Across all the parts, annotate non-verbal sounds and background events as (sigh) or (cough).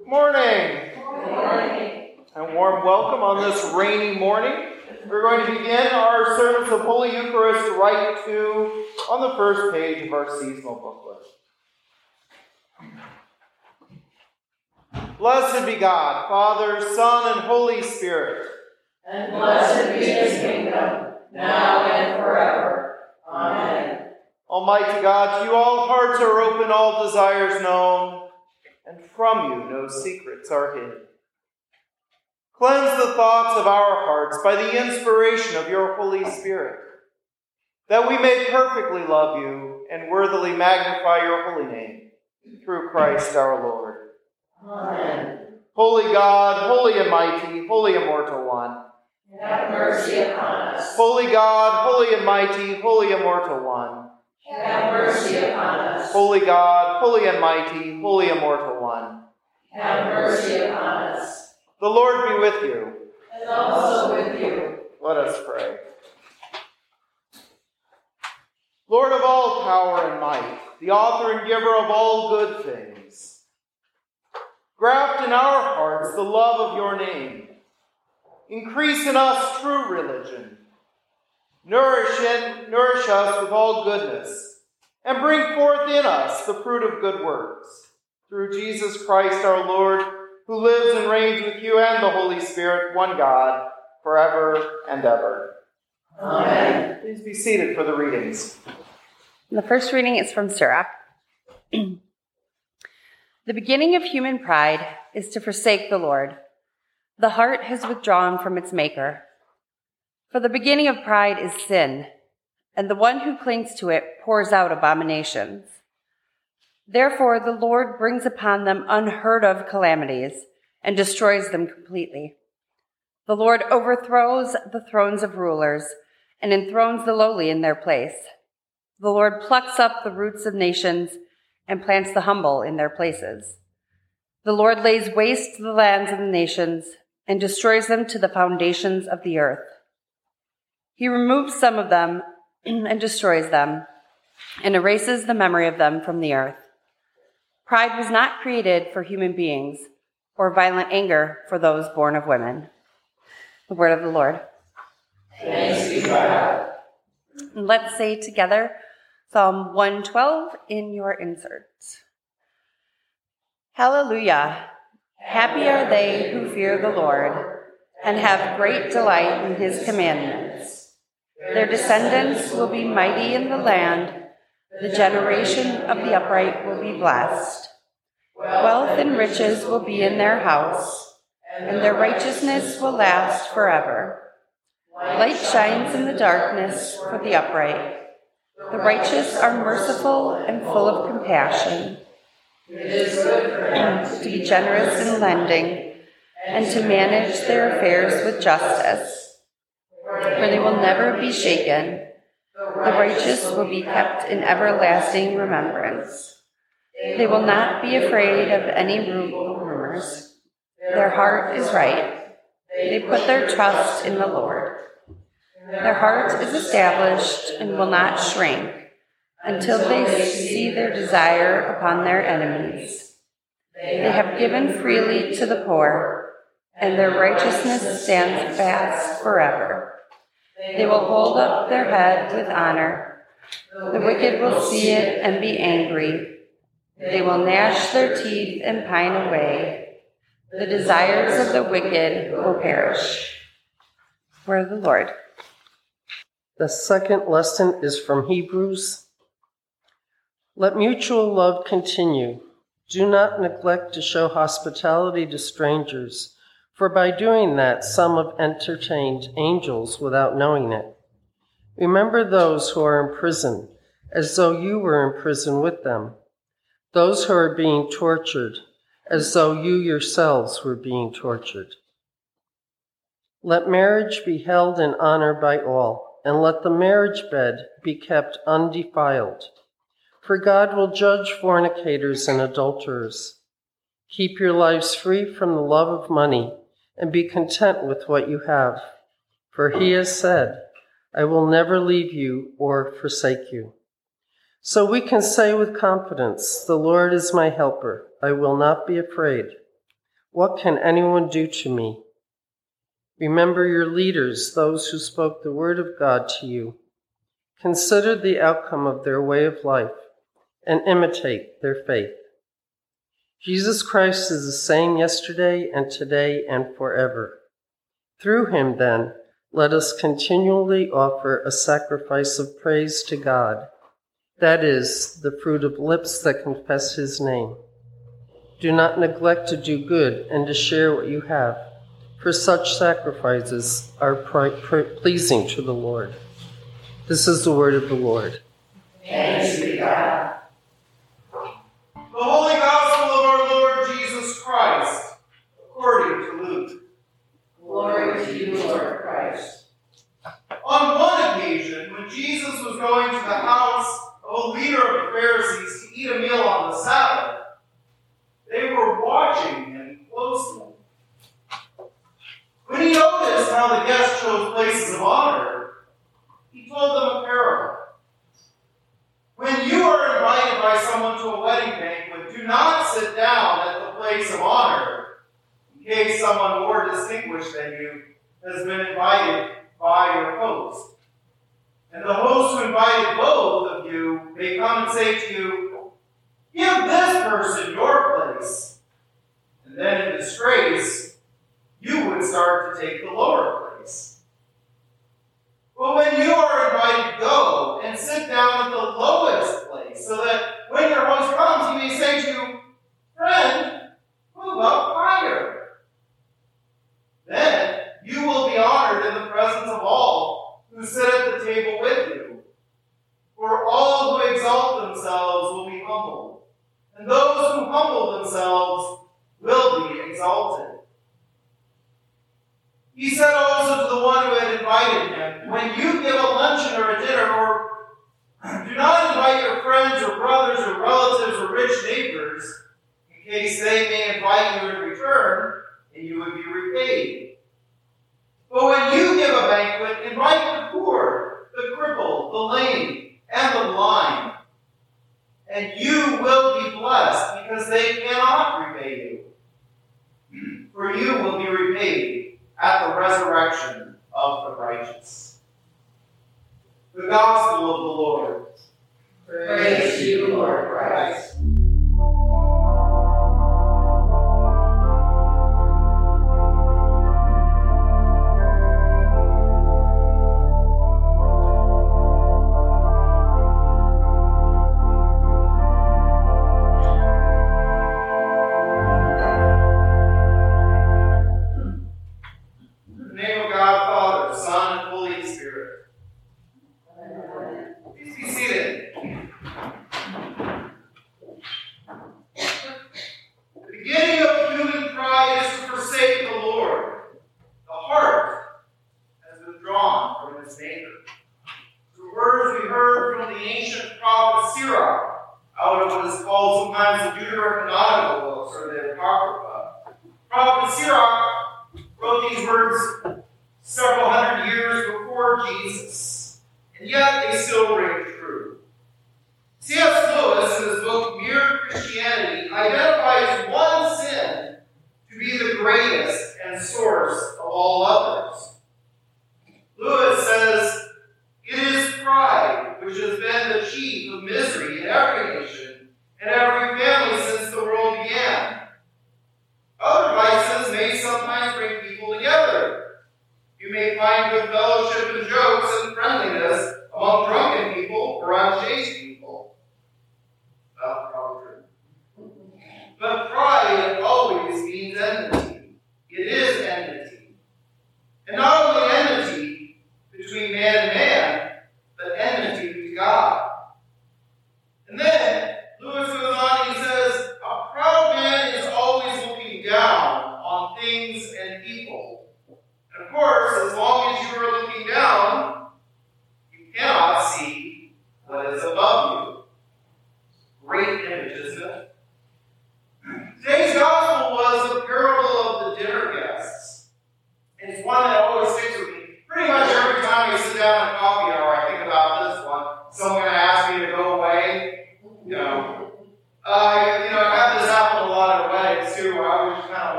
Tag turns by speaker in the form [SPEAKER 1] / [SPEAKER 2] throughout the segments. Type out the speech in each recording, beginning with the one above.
[SPEAKER 1] Good morning. Good morning. And warm welcome on this rainy morning. We're going to begin our service of Holy Eucharist Rite Two on the first page of our seasonal booklet. Blessed be God, Father, Son, and Holy Spirit.
[SPEAKER 2] And blessed be his kingdom, now and forever. Amen.
[SPEAKER 1] Almighty God, to you all hearts are open, all desires known, and from you no secrets are hidden. Cleanse the thoughts of our hearts by the inspiration of your Holy Spirit, that we may perfectly love you and worthily magnify your holy name, through Christ our Lord.
[SPEAKER 2] Amen.
[SPEAKER 1] Holy God, holy and mighty, holy immortal one.
[SPEAKER 2] Have mercy upon us.
[SPEAKER 1] Holy God, holy and mighty, holy immortal one.
[SPEAKER 2] Have mercy upon us.
[SPEAKER 1] Holy God, holy and mighty, holy immortal one.
[SPEAKER 2] Have mercy upon us.
[SPEAKER 1] The Lord be with you.
[SPEAKER 2] And also with you.
[SPEAKER 1] Let us pray. Lord of all power and might, the author and giver of all good things, graft in our hearts the love of your name. Increase in us true religion. Nourish, in, nourish us with all goodness, and bring forth in us the fruit of good works. Through Jesus Christ our Lord, who lives and reigns with you and the Holy Spirit, one God, forever and ever.
[SPEAKER 2] Amen.
[SPEAKER 1] Please be seated for the readings.
[SPEAKER 3] The first reading is from Sirach. (clears throat) the beginning of human pride is to forsake the Lord. The heart has withdrawn from its maker. For the beginning of pride is sin, and the one who clings to it pours out abominations. Therefore, the Lord brings upon them unheard of calamities and destroys them completely. The Lord overthrows the thrones of rulers and enthrones the lowly in their place. The Lord plucks up the roots of nations and plants the humble in their places. The Lord lays waste the lands of the nations and destroys them to the foundations of the earth. He removes some of them (clears throat) and destroys them and erases the memory of them from the earth. Pride was not created for human beings or violent anger for those born of women. The word of the Lord.
[SPEAKER 2] Thanks be to God.
[SPEAKER 3] Let's say together Psalm 112 in your inserts. Hallelujah. Happy are they who fear the Lord and have great delight in his commandments. Their descendants will be mighty in the land. The generation of the upright will be blessed. Wealth and riches will be in their house, and their righteousness will last forever. Light shines in the darkness for the upright. The righteous are merciful and full of compassion.
[SPEAKER 2] It is good for him
[SPEAKER 3] to be generous in lending and to manage their affairs with justice. For they will never be shaken. The righteous will be kept in everlasting remembrance. They will not be afraid of any rumors. Their heart is right. They put their trust in the Lord. Their heart is established and will not shrink until they see their desire upon their enemies. They have given freely to the poor, and their righteousness stands fast forever. They will hold up their head with honor. The wicked will see it and be angry. They will gnash their teeth and pine away. The desires of the wicked will perish. Word of the Lord.
[SPEAKER 4] The second lesson is from Hebrews. Let mutual love continue. Do not neglect to show hospitality to strangers, for by doing that, some have entertained angels without knowing it. Remember those who are in prison, as though you were in prison with them, those who are being tortured, as though you yourselves were being tortured. Let marriage be held in honor by all, and let the marriage bed be kept undefiled. For God will judge fornicators and adulterers. Keep your lives free from the love of money, and be content with what you have. For he has said, I will never leave you or forsake you. So we can say with confidence, The Lord is my helper. I will not be afraid. What can anyone do to me? Remember your leaders, those who spoke the word of God to you. Consider the outcome of their way of life and imitate their faith. Jesus Christ is the same yesterday and today and forever. Through him, then, let us continually offer a sacrifice of praise to God. That is the fruit of lips that confess his name. Do not neglect to do good and to share what you have, for such sacrifices are pleasing to the Lord. This is the word of the Lord.
[SPEAKER 2] Thanks be God.
[SPEAKER 1] The Holy Gospel of our Lord Jesus Christ, according to Luke.
[SPEAKER 2] Glory to you, Lord Christ.
[SPEAKER 1] On one occasion, when Jesus was going to the house of a leader of the Pharisees to eat a meal the Sabbath, they were watching him closely. When he noticed how the guests chose places of honor, he told them a parable. When you are invited by someone to a wedding banquet, do not sit down at the place of honor, in case someone more distinguished than you has been invited by your host. And the host who invited both of you may come and say to you, Give this person your place. And then in disgrace, you would start to take the lower place. But when you are invited, go and sit down at the lowest place, so that when your host comes, he may say to you, Friend, move up higher. Then you will be honored in the presence of all who sit at the table with you. For all who exalt themselves will be humbled, and those who humble themselves will be exalted. He said also to the one who had invited him, When you give a luncheon or a dinner, or (clears throat) do not invite your friends or brothers or relatives or rich neighbors, in case they may invite you in return, and you would be repaid. But when you give a banquet, invite the poor, the crippled, the lame, and the blind, and you will be blessed because they cannot repay you. For you will be repaid at the resurrection of the righteous. The Gospel of the Lord.
[SPEAKER 2] Praise you, Lord Christ.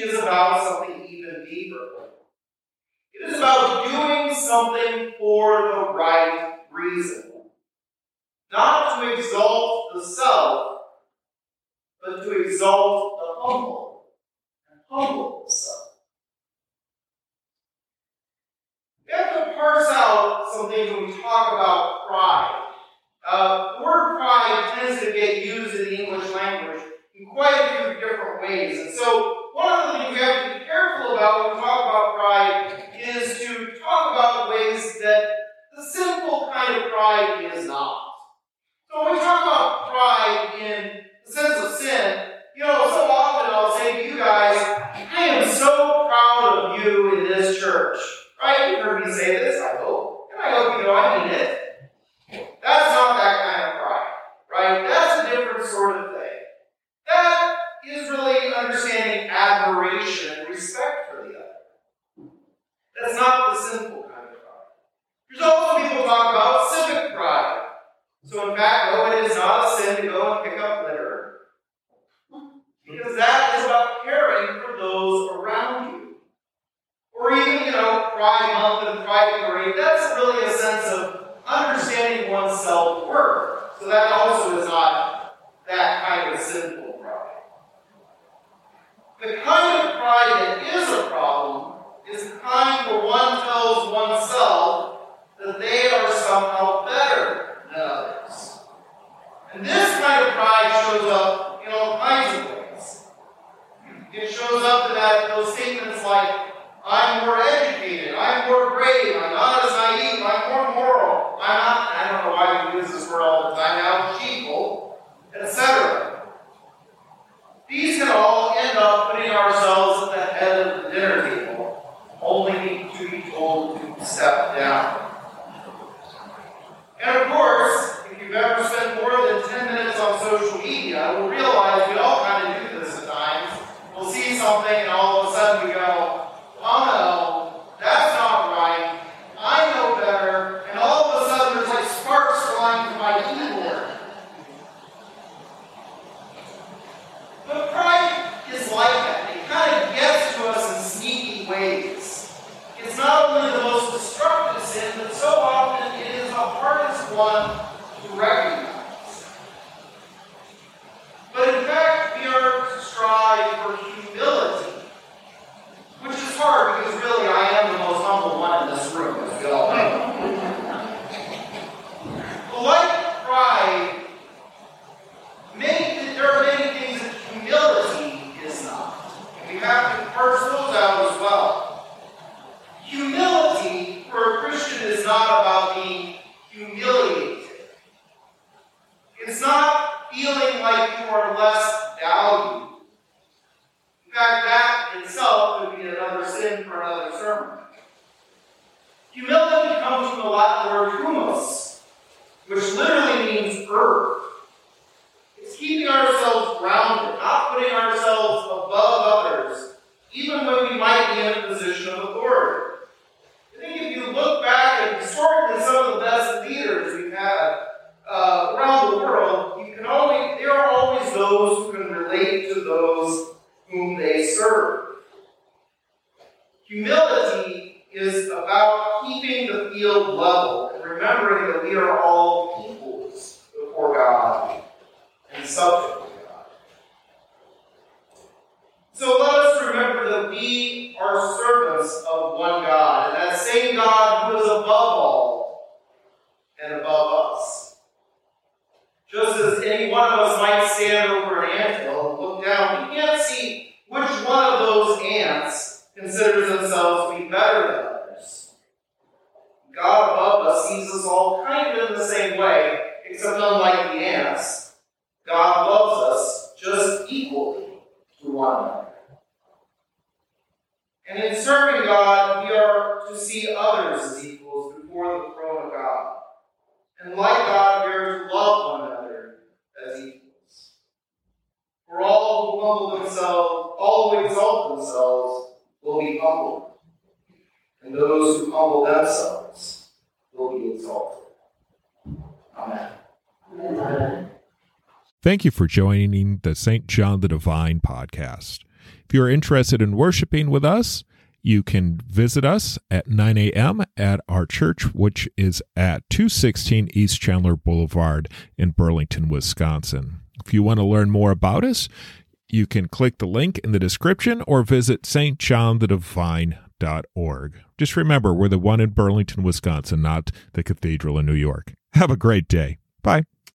[SPEAKER 1] is about something even deeper. It is about doing something for the right reason. Not to exalt the self, but to exalt the humble and humble the self. We have to parse out some things when we talk about pride. Uh, the word pride tends to get used in the English language in quite a few different ways. And so one of the things we have to be careful about when we talk. There's also people talk about civic pride. So in fact, no, it is not a sin to go and pick up litter. Because that is about caring for those around you. Or even, you know, Pride Month and Pride Parade, that's really a sense of understanding one's self-worth. So that also some will realize. In fact, that itself would be another sin for another sermon. Humility comes from the Latin word humus, which literally means earth. It's keeping ourselves grounded, not putting ourselves above others, even when we might be in a position of authority. I think if you look back at historically some of the best leaders we've had uh, around the world, you can only there are always those who can relate to those whom they serve. Humility is about keeping the field level and remembering that we are all equals before God and subject to God. So let us remember that we are servants of one God, and that same God who is above all and above us. Just as any one of us might stand over an anthill and look down, we can't see which one of those ants considers themselves to be better than others. God above us sees us all kind of in the same way, except unlike the ants, God loves us just equally to one another. And in serving God, we are to see others as equals before the throne of God. And like God, we are to love one another as equals. For all who humble themselves, all who exalt themselves, will be humbled. And those who humble themselves will be exalted. Amen.
[SPEAKER 2] Amen.
[SPEAKER 5] Thank you for joining the St. John the Divine podcast. If you're interested in worshiping with us, you can visit us at 9 a.m. at our church, which is at 216 East Chandler Boulevard in Burlington, Wisconsin. If you want to learn more about us, you can click the link in the description or visit stjohnthedivine.org. Just remember, we're the one in Burlington, Wisconsin, not the cathedral in New York. Have a great day. Bye.